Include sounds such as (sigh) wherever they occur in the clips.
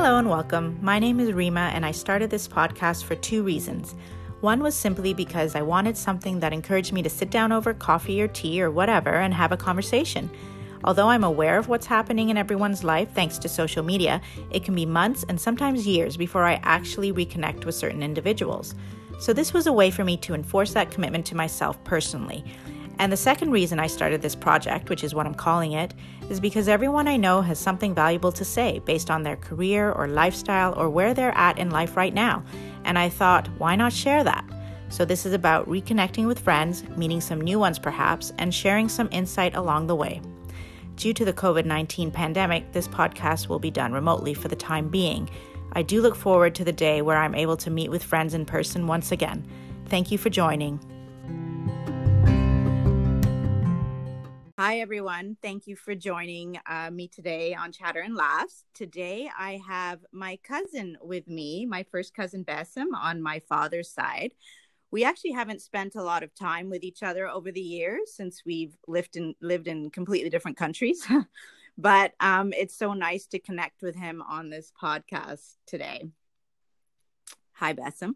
Hello and welcome. My name is Rima, and I started this podcast for two reasons. One was simply because I wanted something that encouraged me to sit down over coffee or tea or whatever and have a conversation. Although I'm aware of what's happening in everyone's life thanks to social media, it can be months and sometimes years before I actually reconnect with certain individuals. So, this was a way for me to enforce that commitment to myself personally. And the second reason I started this project, which is what I'm calling it, is because everyone I know has something valuable to say based on their career or lifestyle or where they're at in life right now. And I thought, why not share that? So, this is about reconnecting with friends, meeting some new ones perhaps, and sharing some insight along the way. Due to the COVID 19 pandemic, this podcast will be done remotely for the time being. I do look forward to the day where I'm able to meet with friends in person once again. Thank you for joining. Hi, everyone. Thank you for joining uh, me today on Chatter and Laughs. Today, I have my cousin with me, my first cousin Bassem on my father's side we actually haven't spent a lot of time with each other over the years since we've lived in lived in completely different countries. (laughs) but um, it's so nice to connect with him on this podcast today. Hi, Bassem.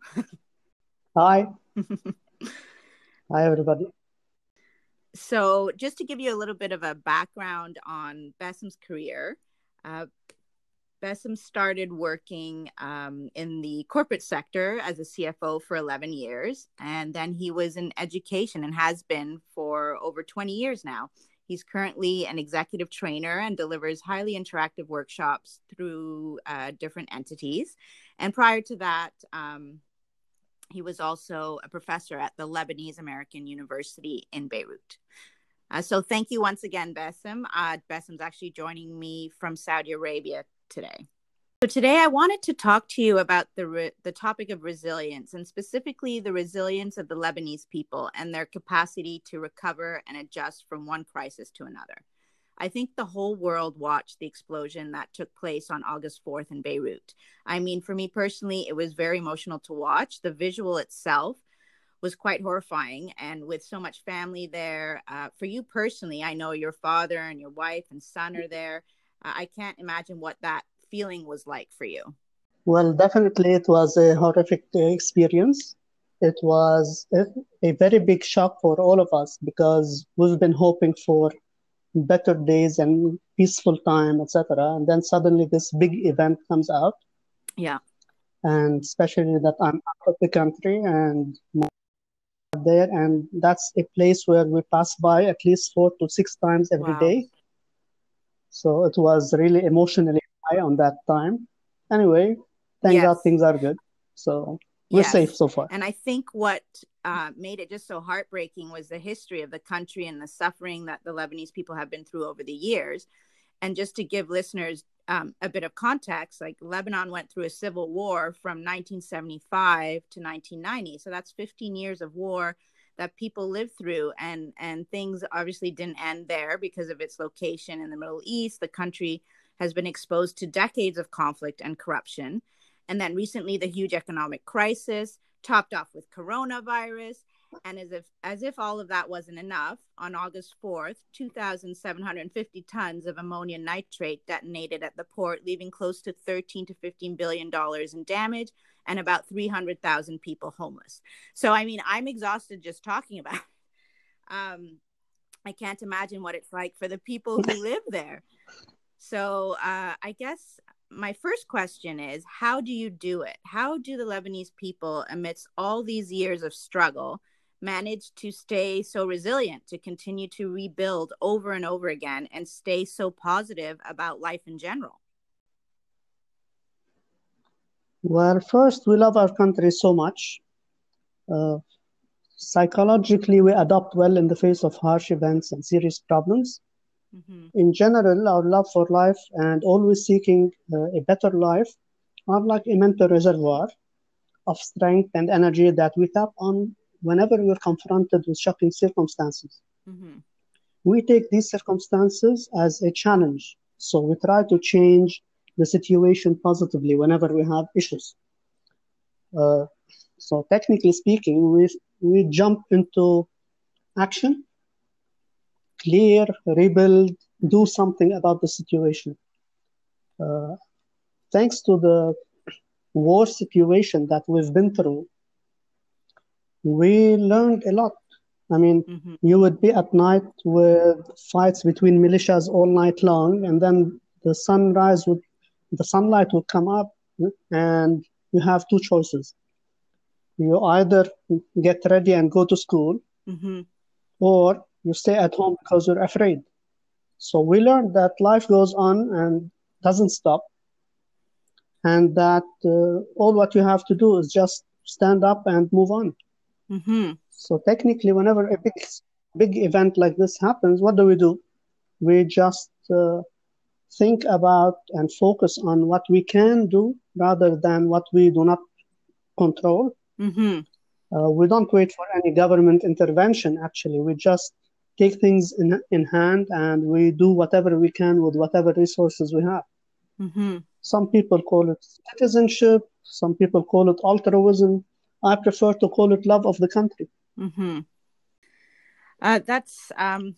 Hi. (laughs) Hi, everybody. So, just to give you a little bit of a background on Bassem's career, uh, Bassem started working um, in the corporate sector as a CFO for 11 years. And then he was in education and has been for over 20 years now. He's currently an executive trainer and delivers highly interactive workshops through uh, different entities. And prior to that, um, he was also a professor at the Lebanese American University in Beirut. Uh, so thank you once again, Bassem. Uh, Bassem's actually joining me from Saudi Arabia today. So today I wanted to talk to you about the re- the topic of resilience and specifically the resilience of the Lebanese people and their capacity to recover and adjust from one crisis to another. I think the whole world watched the explosion that took place on August 4th in Beirut. I mean, for me personally, it was very emotional to watch. The visual itself was quite horrifying. And with so much family there, uh, for you personally, I know your father and your wife and son are there. I can't imagine what that feeling was like for you. Well, definitely it was a horrific experience. It was a very big shock for all of us because we've been hoping for better days and peaceful time, etc. And then suddenly this big event comes out. Yeah. And especially that I'm out of the country and there, and that's a place where we pass by at least four to six times every wow. day. So it was really emotionally high on that time. Anyway, thank yes. God things are good. So we're yes. safe so far. And I think what uh, made it just so heartbreaking was the history of the country and the suffering that the Lebanese people have been through over the years. And just to give listeners um, a bit of context, like Lebanon went through a civil war from 1975 to 1990. So that's 15 years of war that people live through and and things obviously didn't end there because of its location in the middle east the country has been exposed to decades of conflict and corruption and then recently the huge economic crisis topped off with coronavirus and as if as if all of that wasn't enough, on August 4th, 2,750 tons of ammonium nitrate detonated at the port, leaving close to 13 to 15 billion dollars in damage and about 300,000 people homeless. So I mean, I'm exhausted just talking about. It. Um, I can't imagine what it's like for the people who (laughs) live there. So uh, I guess my first question is how do you do it? How do the Lebanese people, amidst all these years of struggle, manage to stay so resilient, to continue to rebuild over and over again, and stay so positive about life in general? Well, first, we love our country so much. Uh, psychologically, we adapt well in the face of harsh events and serious problems. Mm-hmm. In general, our love for life and always seeking uh, a better life are like a mental reservoir of strength and energy that we tap on whenever we're confronted with shocking circumstances. Mm-hmm. We take these circumstances as a challenge. So we try to change the situation positively whenever we have issues. Uh, so technically speaking, we, we jump into action, clear, rebuild, do something about the situation. Uh, thanks to the war situation that we've been through, we learned a lot. I mean, mm-hmm. you would be at night with fights between militias all night long, and then the sunrise would, the sunlight would come up, and you have two choices. You either get ready and go to school, mm-hmm. or you stay at home because you're afraid. So we learned that life goes on and doesn't stop, and that uh, all what you have to do is just stand up and move on. Mm-hmm. So technically, whenever a big big event like this happens, what do we do? We just uh, think about and focus on what we can do rather than what we do not control. Mm-hmm. Uh, we don't wait for any government intervention. Actually, we just take things in in hand and we do whatever we can with whatever resources we have. Mm-hmm. Some people call it citizenship. Some people call it altruism. I prefer to call it love of the country. Mm-hmm. Uh, that's um,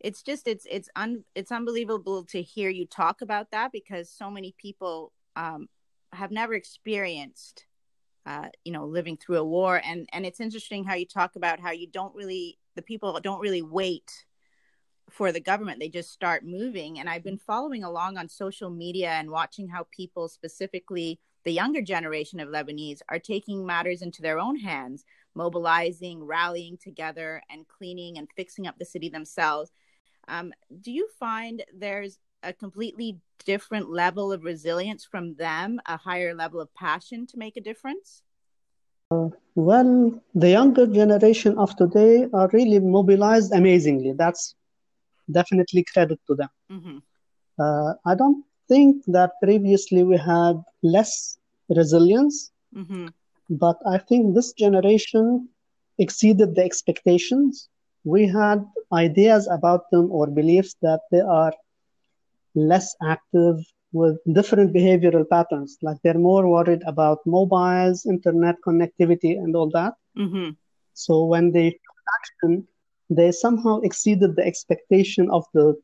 it's just it's it's un it's unbelievable to hear you talk about that because so many people um, have never experienced uh, you know living through a war and and it's interesting how you talk about how you don't really the people don't really wait for the government. They just start moving. And i've been following along on social media and watching how people specifically the younger generation of lebanese are taking matters into their own hands mobilizing rallying together and cleaning and fixing up the city themselves. Um, do you find there's a completely different level of resilience from them a higher level of passion to make a difference? Uh, well, the younger generation of today are really mobilized amazingly. That's definitely credit to them. Mm-hmm. Uh, I don't think that previously we had less resilience, mm-hmm. but I think this generation exceeded the expectations. We had ideas about them or beliefs that they are less active with different behavioral patterns. Like they're more worried about mobiles, internet connectivity, and all that. Mm-hmm. So when they took action, they somehow exceeded the expectation of the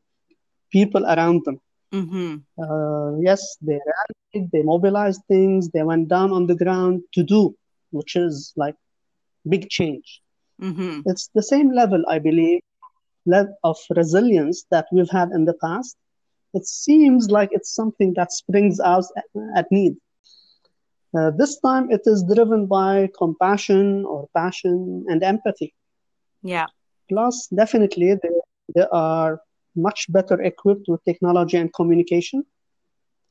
people around them. Mm-hmm. Uh, yes, they rallied, they mobilized things, they went down on the ground to do, which is like big change. Mm-hmm. It's the same level, I believe, of resilience that we've had in the past. It seems like it's something that springs out at need. Uh, this time it is driven by compassion or passion and empathy. Yeah. Plus, definitely, they, they are much better equipped with technology and communication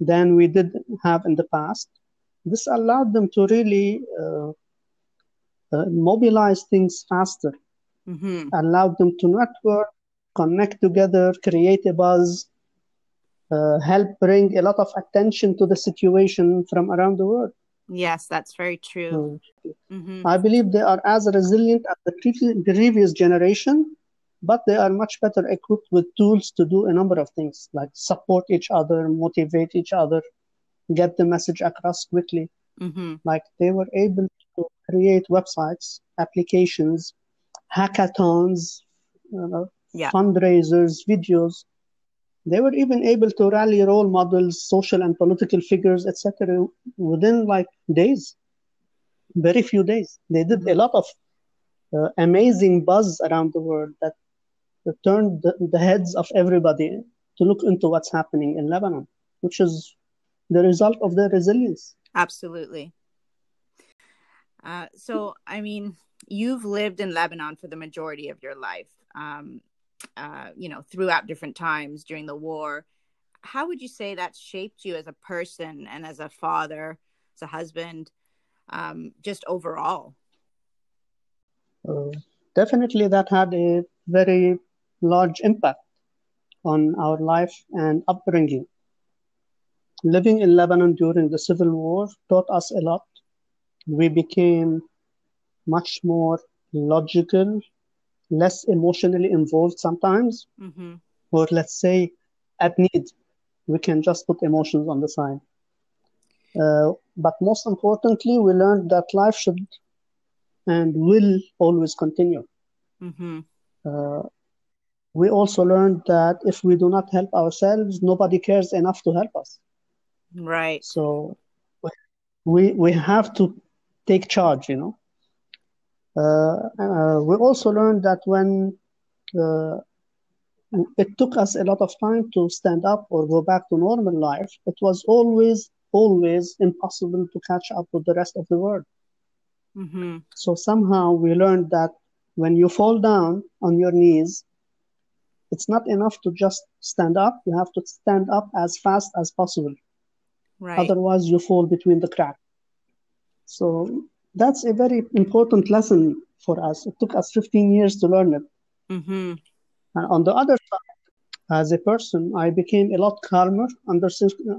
than we did have in the past. This allowed them to really uh, uh, mobilize things faster, mm-hmm. allowed them to network, connect together, create a buzz, uh, help bring a lot of attention to the situation from around the world. Yes, that's very true. Mm-hmm. I believe they are as resilient as the previous generation, but they are much better equipped with tools to do a number of things like support each other, motivate each other, get the message across quickly. Mm-hmm. Like they were able to create websites, applications, hackathons, you know, yeah. fundraisers, videos. They were even able to rally role models, social and political figures, etc., within like days, very few days. They did a lot of uh, amazing buzz around the world that, turned the, the heads of everybody to look into what's happening in Lebanon, which is the result of their resilience. Absolutely. Uh, so, I mean, you've lived in Lebanon for the majority of your life. Um, uh, you know, throughout different times during the war. How would you say that shaped you as a person and as a father, as a husband, um, just overall? Uh, definitely, that had a very large impact on our life and upbringing. Living in Lebanon during the civil war taught us a lot. We became much more logical less emotionally involved sometimes, mm-hmm. or let's say at need, we can just put emotions on the side. Uh, but most importantly, we learned that life should and will always continue. Mm-hmm. Uh, we also learned that if we do not help ourselves, nobody cares enough to help us. Right. So we we have to take charge, you know. Uh, uh, we also learned that when uh, it took us a lot of time to stand up or go back to normal life, it was always, always impossible to catch up with the rest of the world. Mm-hmm. So somehow we learned that when you fall down on your knees, it's not enough to just stand up. You have to stand up as fast as possible. Right. Otherwise, you fall between the cracks. So that's a very important lesson for us. It took us 15 years to learn it. Mm-hmm. And on the other side, as a person, I became a lot calmer under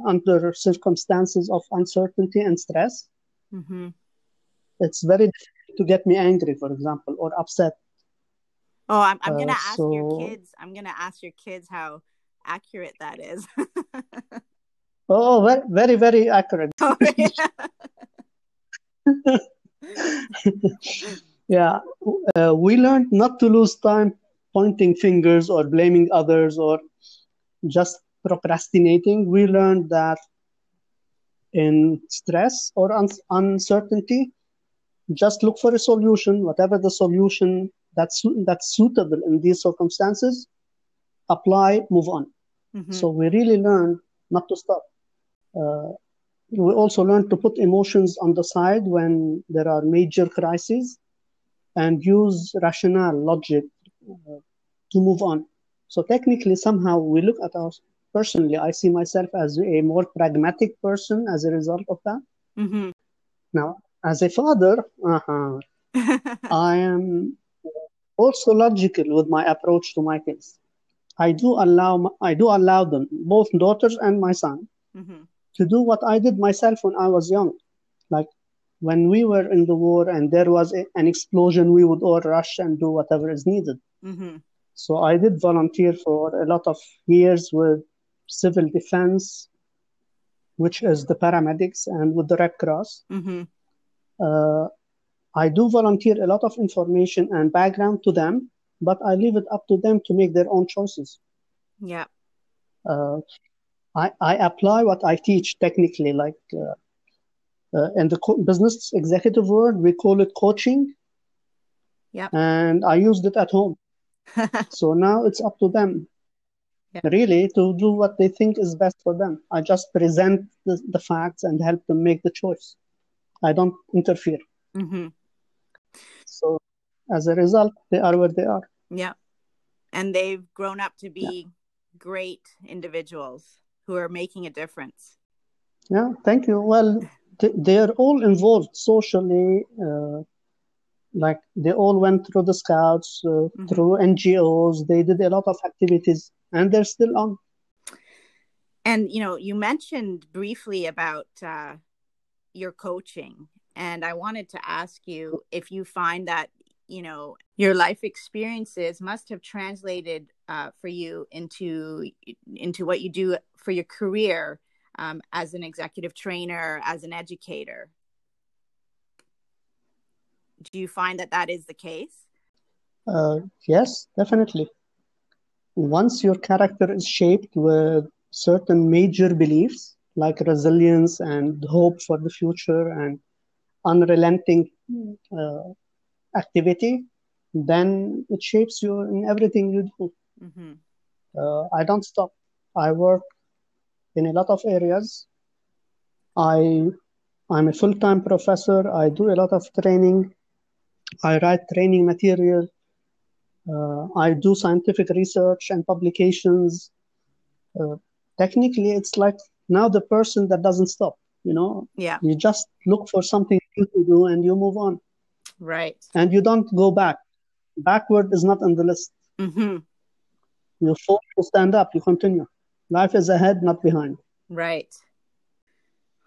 under circumstances of uncertainty and stress. Mm-hmm. It's very difficult to get me angry, for example, or upset. Oh, I'm, I'm gonna Uh, ask so- your kids. I'm gonna ask your kids how accurate that is. (laughs) Oh, very, very, very accurate. (laughs) Oh, yeah, (laughs) (laughs) uh, we learned not to lose time pointing fingers or blaming others or just procrastinating. We learned that in stress or un- uncertainty, just look for a solution, whatever the solution that's su- that's suitable in these circumstances. Apply, move on. Mhm. So we really learned not to stop. Uh, we also learn to put emotions on the side when there are major crises and use rational logic uh, to move on. So technically, somehow we look at us personally. I see myself as a more pragmatic person as a result of that. Mhm. Now, as a father, uh-huh, (laughs) I am also logical with my approach to my kids. I do allow I do allow them, both daughters and my son, Mhm. To do what I did myself when I was young. Like when we were in the war and there was a, an explosion, we would all rush and do whatever is needed. Mhm. So I did volunteer for a lot of years with civil defense, which is the paramedics, and with the Red Cross. Mhm. Uh, I do volunteer a lot of information and background to them, but I leave it up to them to make their own choices. Yeah. Uh, I, I apply what I teach technically, like uh, uh, in the co- business executive world, we call it coaching, Yep. and I used it at home. (laughs) So now it's up to them, Yeah. really, to do what they think is best for them. I just present the, the facts and help them make the choice. I don't interfere. mhm. So as a result, they are where they are. Yeah. And they've grown up to be great individuals who are making a difference. Yeah, thank you. Well, th- they are all involved socially. Uh, like they all went through the scouts, uh, Mhm. through NGOs. They did a lot of activities, and they're still on. And you know, you mentioned briefly about uh, your coaching, and I wanted to ask you if you find that you know your life experiences must have translated uh, for you into into what you do for your career um, as an executive trainer, as an educator. Do you find that that is the case? Uh, yes, definitely. Once your character is shaped with certain major beliefs like resilience and hope for the future and unrelenting uh, activity, then it shapes you in everything you do. Hmm Uh, I don't stop. I work in a lot of areas. I I'm a full-time professor. I do a lot of training. I write training material. Uh, I do scientific research and publications. Uh, technically, it's like now the person that doesn't stop. You know, Yeah, you just look for something new to do and you move on, right. and you don't go back. Backward is not on the list. hmm You fall, you stand up, you continue. Life is ahead, not behind. Right.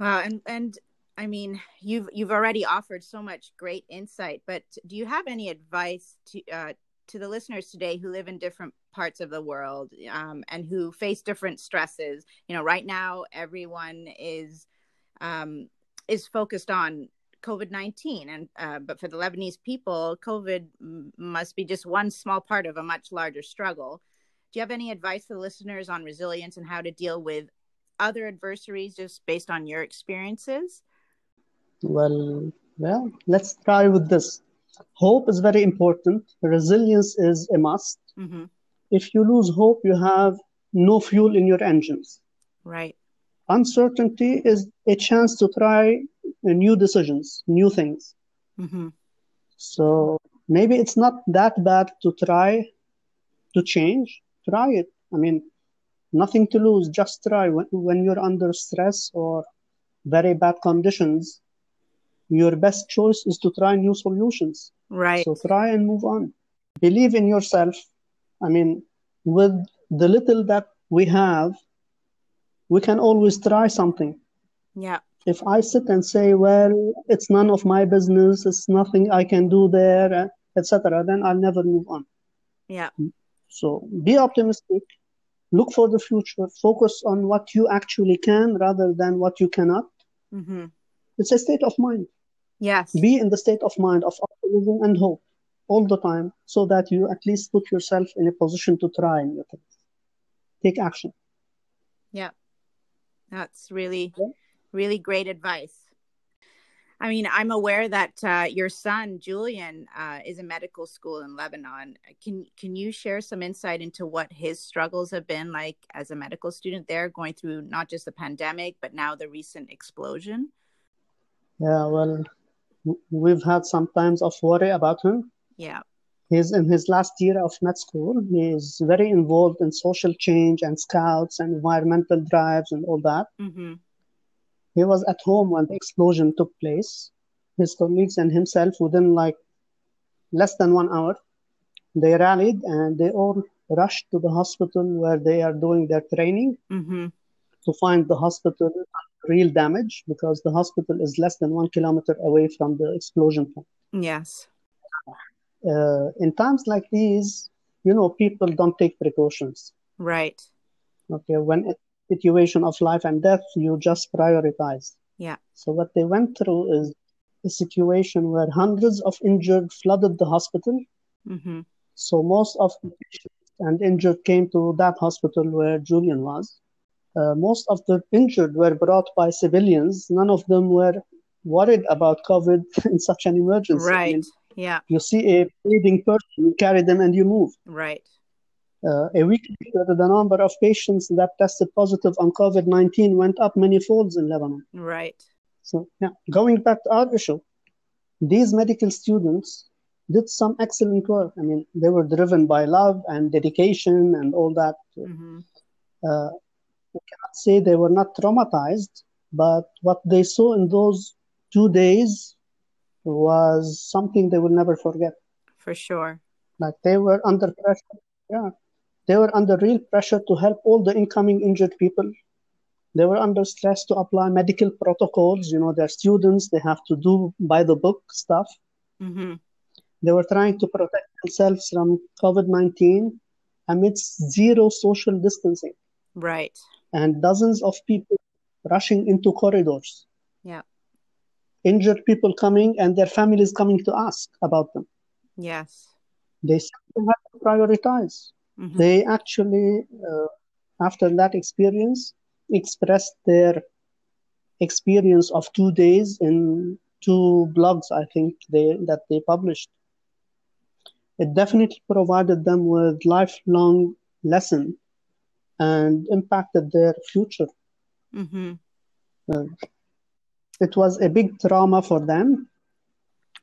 Wow, and and I mean, you've you've already offered so much great insight, but do you have any advice to uh, to the listeners today who live in different parts of the world um, and who face different stresses? You know, right now everyone is um, is focused on COVID nineteen, and uh, but for the Lebanese people, COVID must be just one small part of a much larger struggle. Do you have any advice for listeners on resilience and how to deal with other adversaries just based on your experiences? Well, well, let's try with this. Hope is very important. Resilience is a must. Mm-hmm. If you lose hope, you have no fuel in your engines. Right. Uncertainty is a chance to try new decisions, new things. Mm-hmm. So maybe it's not that bad to try to change. Try it. I mean, nothing to lose. Just try. When, when you're under stress or very bad conditions, your best choice is to try new solutions. Right. So try and move on. Believe in yourself. I mean, with the little that we have, we can always try something. Yeah. If I sit and say, well, it's none of my business, it's nothing I can do there, uh, etc., then I'll never move on. Yeah. So be optimistic, look for the future, focus on what you actually can rather than what you cannot. Mm-hmm. It's a state of mind. Yes. Be in the state of mind of optimism and hope all the time so that you at least put yourself in a position to try new things. Take action. Yeah. That's really, yeah. really great advice. I mean, I'm aware that uh, your son Julian uh, is in medical school in Lebanon. Can can you share some insight into what his struggles have been like as a medical student there, going through not just the pandemic but now the recent explosion? Yeah, well, we've had some times of worry about him. Yeah, he's in his last year of med school. He is very involved in social change and scouts and environmental drives and all that. Mm-hmm he was at home when the explosion took place. His colleagues and himself, within like less than one hour, they rallied and they all rushed to the hospital where they are doing their training mm-hmm. to find the hospital real damage because the hospital is less than one kilometer away from the explosion point. Yes. Uh, in times like these, you know, people don't take precautions. Right. Okay. When it, situation of life and death, you just prioritize. Yeah. So what they went through is a situation where hundreds of injured flooded the hospital. Mm-hmm. So most of the patients and injured came to that hospital where Julian was. Uh, most of the injured were brought by civilians. None of them were worried about COVID (laughs) in such an emergency. Right. I mean, yeah. You see a bleeding person, you carry them and you move. Right. Uh, a week later, the number of patients that tested positive on COVID 19 went up many folds in Lebanon. Right. So, yeah, going back to our issue, these medical students did some excellent work. I mean, they were driven by love and dedication and all that. Mm-hmm. Uh, we cannot say they were not traumatized, but what they saw in those two days was something they will never forget. For sure. Like they were under pressure. Yeah. They were under real pressure to help all the incoming injured people. They were under stress to apply medical protocols. You know, they're students, they have to do by the book stuff. Mm-hmm. They were trying to protect themselves from COVID 19 amidst zero social distancing. Right. And dozens of people rushing into corridors. Yeah. Injured people coming and their families coming to ask about them. Yes. They have to prioritize. Mm-hmm. They actually, uh, after that experience, expressed their experience of two days in two blogs, I think, they, that they published. It definitely provided them with lifelong lesson and impacted their future. Mm-hmm. Uh, it was a big trauma for them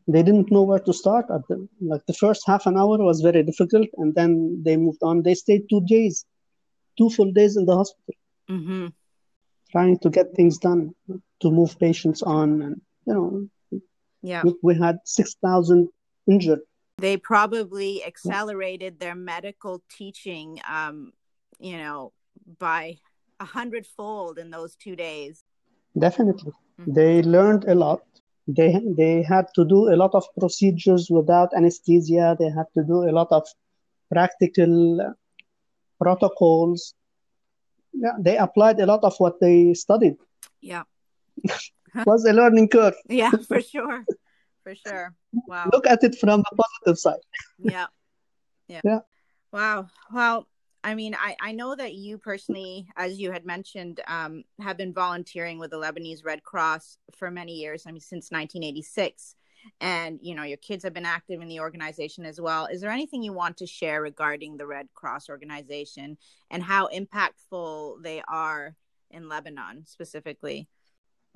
they didn't know where to start. At the, like the first half an hour was very difficult and then they moved on. They stayed two days two full days in the hospital mm-hmm. trying to get things done to move patients on and you know yeah. we, had 6000 injured. They probably accelerated their medical teaching um you know by a hundredfold in those two days. Definitely. Mm-hmm. they learned a lot they they had to do a lot of procedures without anesthesia. They had to do a lot of practical protocols. Yeah they applied a lot of what they studied. Yeah. (laughs) Was a learning curve. (laughs) Yeah for sure. For sure. Wow. Look at it from the positive side. Yeah. (laughs) Yeah. Yeah. Wow. Well I mean, I, I know that you personally, as you had mentioned, um, have been volunteering with the Lebanese Red Cross for many years. I mean, since 1986 and you know your kids have been active in the organization as well is there anything you want to share regarding the red cross organization and how impactful they are in lebanon specifically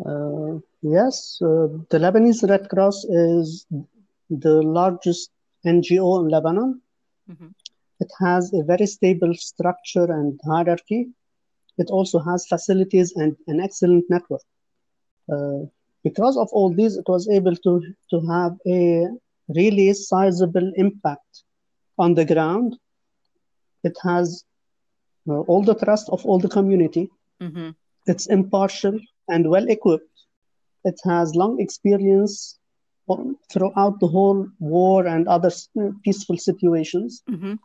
uh, yes uh, the lebanese red cross is the largest ngo in lebanon mm-hmm. It has a very stable structure and hierarchy it also has facilities and an excellent network uh, because of all these, it was able to, to have a really sizable impact on the ground. It has uh, all the trust of all the community. Mm-hmm. It's impartial and well equipped. It has long experience throughout the whole war and other peaceful situations. Mm-hmm.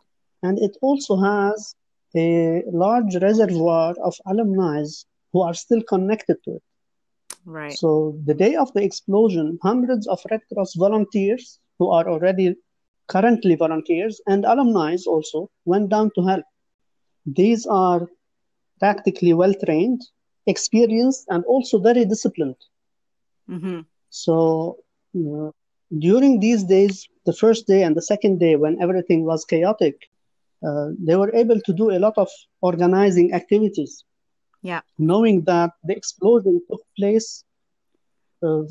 And it also has a large reservoir of alumni who are still connected to it. Right. So the day of the explosion, hundreds of Red Cross volunteers who are already currently volunteers and alumni also went down to help. These are practically well trained, experienced, and also very disciplined. Mm-hmm. So during these days, the first day and the second day, when everything was chaotic, uh, they were able to do a lot of organizing activities yeah. Knowing that the explosion took place uh,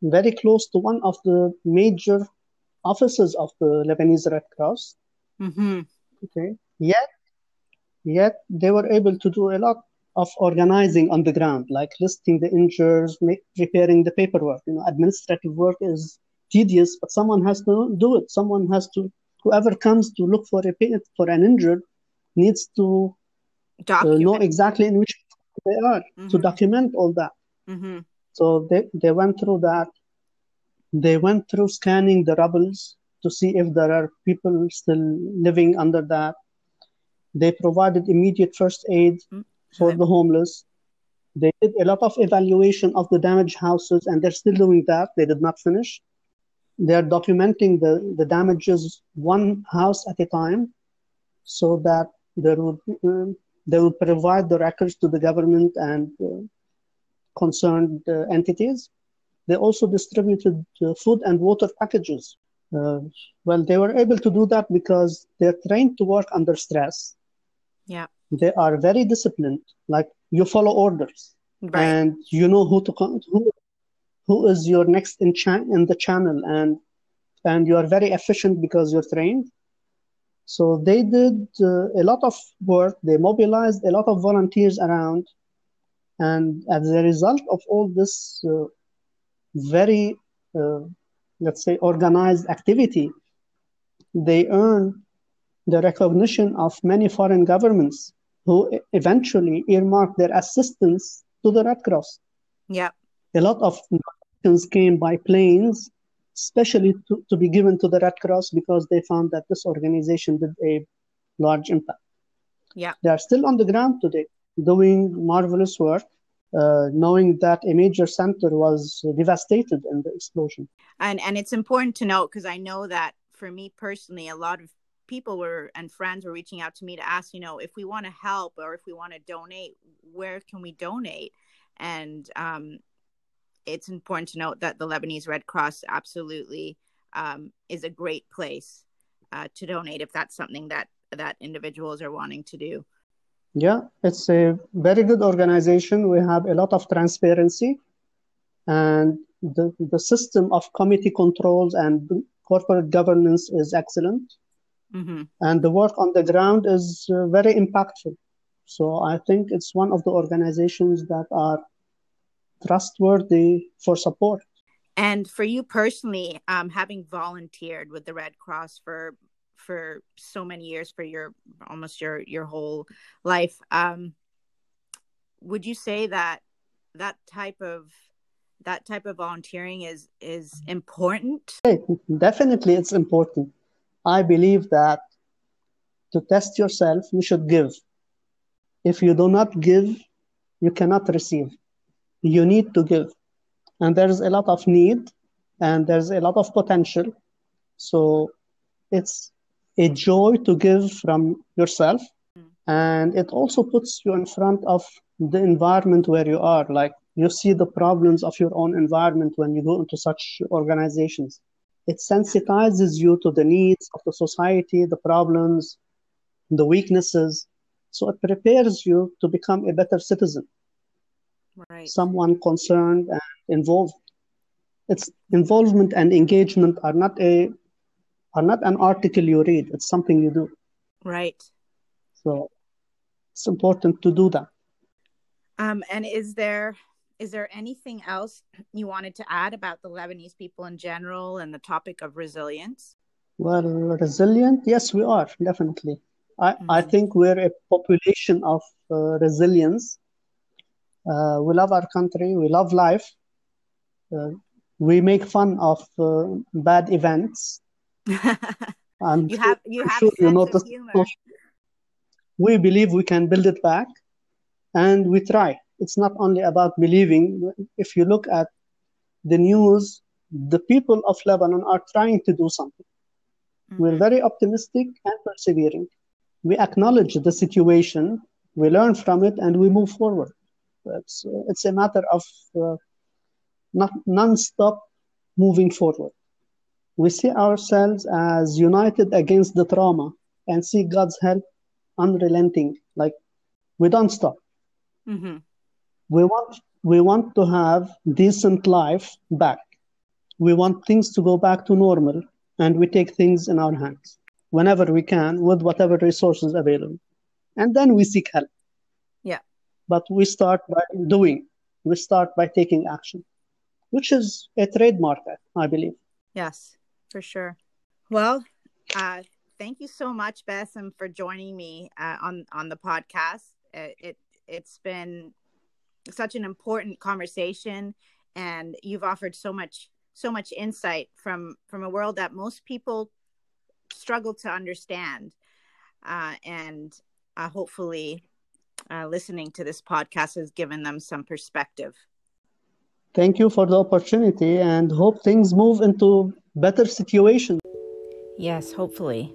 very close to one of the major offices of the Lebanese Red Cross. Mm-hmm. Okay. Yet, yet they were able to do a lot of organizing on the ground, like listing the injured, preparing the paperwork. You know, administrative work is tedious, but someone has to do it. Someone has to. Whoever comes to look for a for an injured needs to document. know exactly in which they are mm-hmm. to document all that. Mm-hmm. So they, they went through that. They went through scanning the rubbles to see if there are people still living under that. They provided immediate first aid mm-hmm. for the homeless. They did a lot of evaluation of the damaged houses, and they're still doing that. They did not finish. They're documenting the, the damages one house at a time so that there will um, they will provide the records to the government and uh, concerned uh, entities. They also distributed uh, food and water packages. Uh, well, they were able to do that because they're trained to work under stress. Yeah. They are very disciplined. Like you follow orders, right. and you know who to come, who who is your next in, cha- in the channel, and and you are very efficient because you're trained so they did uh, a lot of work. They mobilized a lot of volunteers around, and as a result of all this uh, very, uh, let's say, organized activity, they earned the recognition of many foreign governments who eventually earmarked their assistance to the Red Cross. Yeah. A lot of came by planes especially to, to be given to the Red Cross because they found that this organization did a large impact. Yeah. They are still on the ground today doing marvelous work, uh, knowing that a major center was devastated in the explosion. And, and it's important to note because I know that for me personally, a lot of people were and friends were reaching out to me to ask, you know, if we want to help or if we want to donate, where can we donate? And um, it's important to note that the Lebanese Red Cross absolutely um, is a great place uh, to donate if that's something that that individuals are wanting to do. Yeah, it's a very good organization. We have a lot of transparency, and the the system of committee controls and corporate governance is excellent. Mm-hmm. And the work on the ground is uh, very impactful. So I think it's one of the organizations that are trustworthy for support. And for you personally, um, having volunteered with the Red Cross for for so many years, for your almost your your whole life, um, would you say that that type of that type of volunteering is is important? Definitely, it's important. I believe that to test yourself, you should give. If you do not give, you cannot receive you need to give and there's a lot of need and there's a lot of potential so it's a joy to give from yourself And it also puts you in front of the environment where you are. Like you see the problems of your own environment when you go into such organizations. It sensitizes you to the needs of the society, the problems, the weaknesses. So it prepares you to become a better citizen. Right. Someone concerned and involved. Its involvement and engagement are not a are not an article you read. It's something you do. Right. So it's important to do that. Um, and is there is there anything else you wanted to add about the Lebanese people in general and the topic of resilience? Well, resilient, yes, we are definitely. I, mm-hmm. I think we're a population of uh, resilience. Uh, we love our country, we love life. Uh, we make fun of uh, bad events. (laughs) I'm you have you have sure you notice. We believe we can build it back, and we try it's not only about believing. If you look at the news, the people of Lebanon are trying to do something. Mm-hmm. We're very optimistic and persevering. We acknowledge the situation, we learn from it, and we move forward. It's, it's a matter of uh, not non-stop moving forward. We see ourselves as united against the trauma and see God's help unrelenting. Like we don't stop. Mm-hmm we want we want to have decent life back we want things to go back to normal and we take things in our hands whenever we can with whatever resources available and then we seek help but we start by doing we start by taking action which is a trademark i believe. Yes for sure. Well uh, thank you so much Bassem for joining me uh, on on the podcast. It, it it's been such an important conversation and you've offered so much so much insight from from a world that most people struggle to understand. Uh, and uh, hopefully uh, listening to this podcast has given them some perspective. Thank you for the opportunity and hope things move into better situations yes hopefully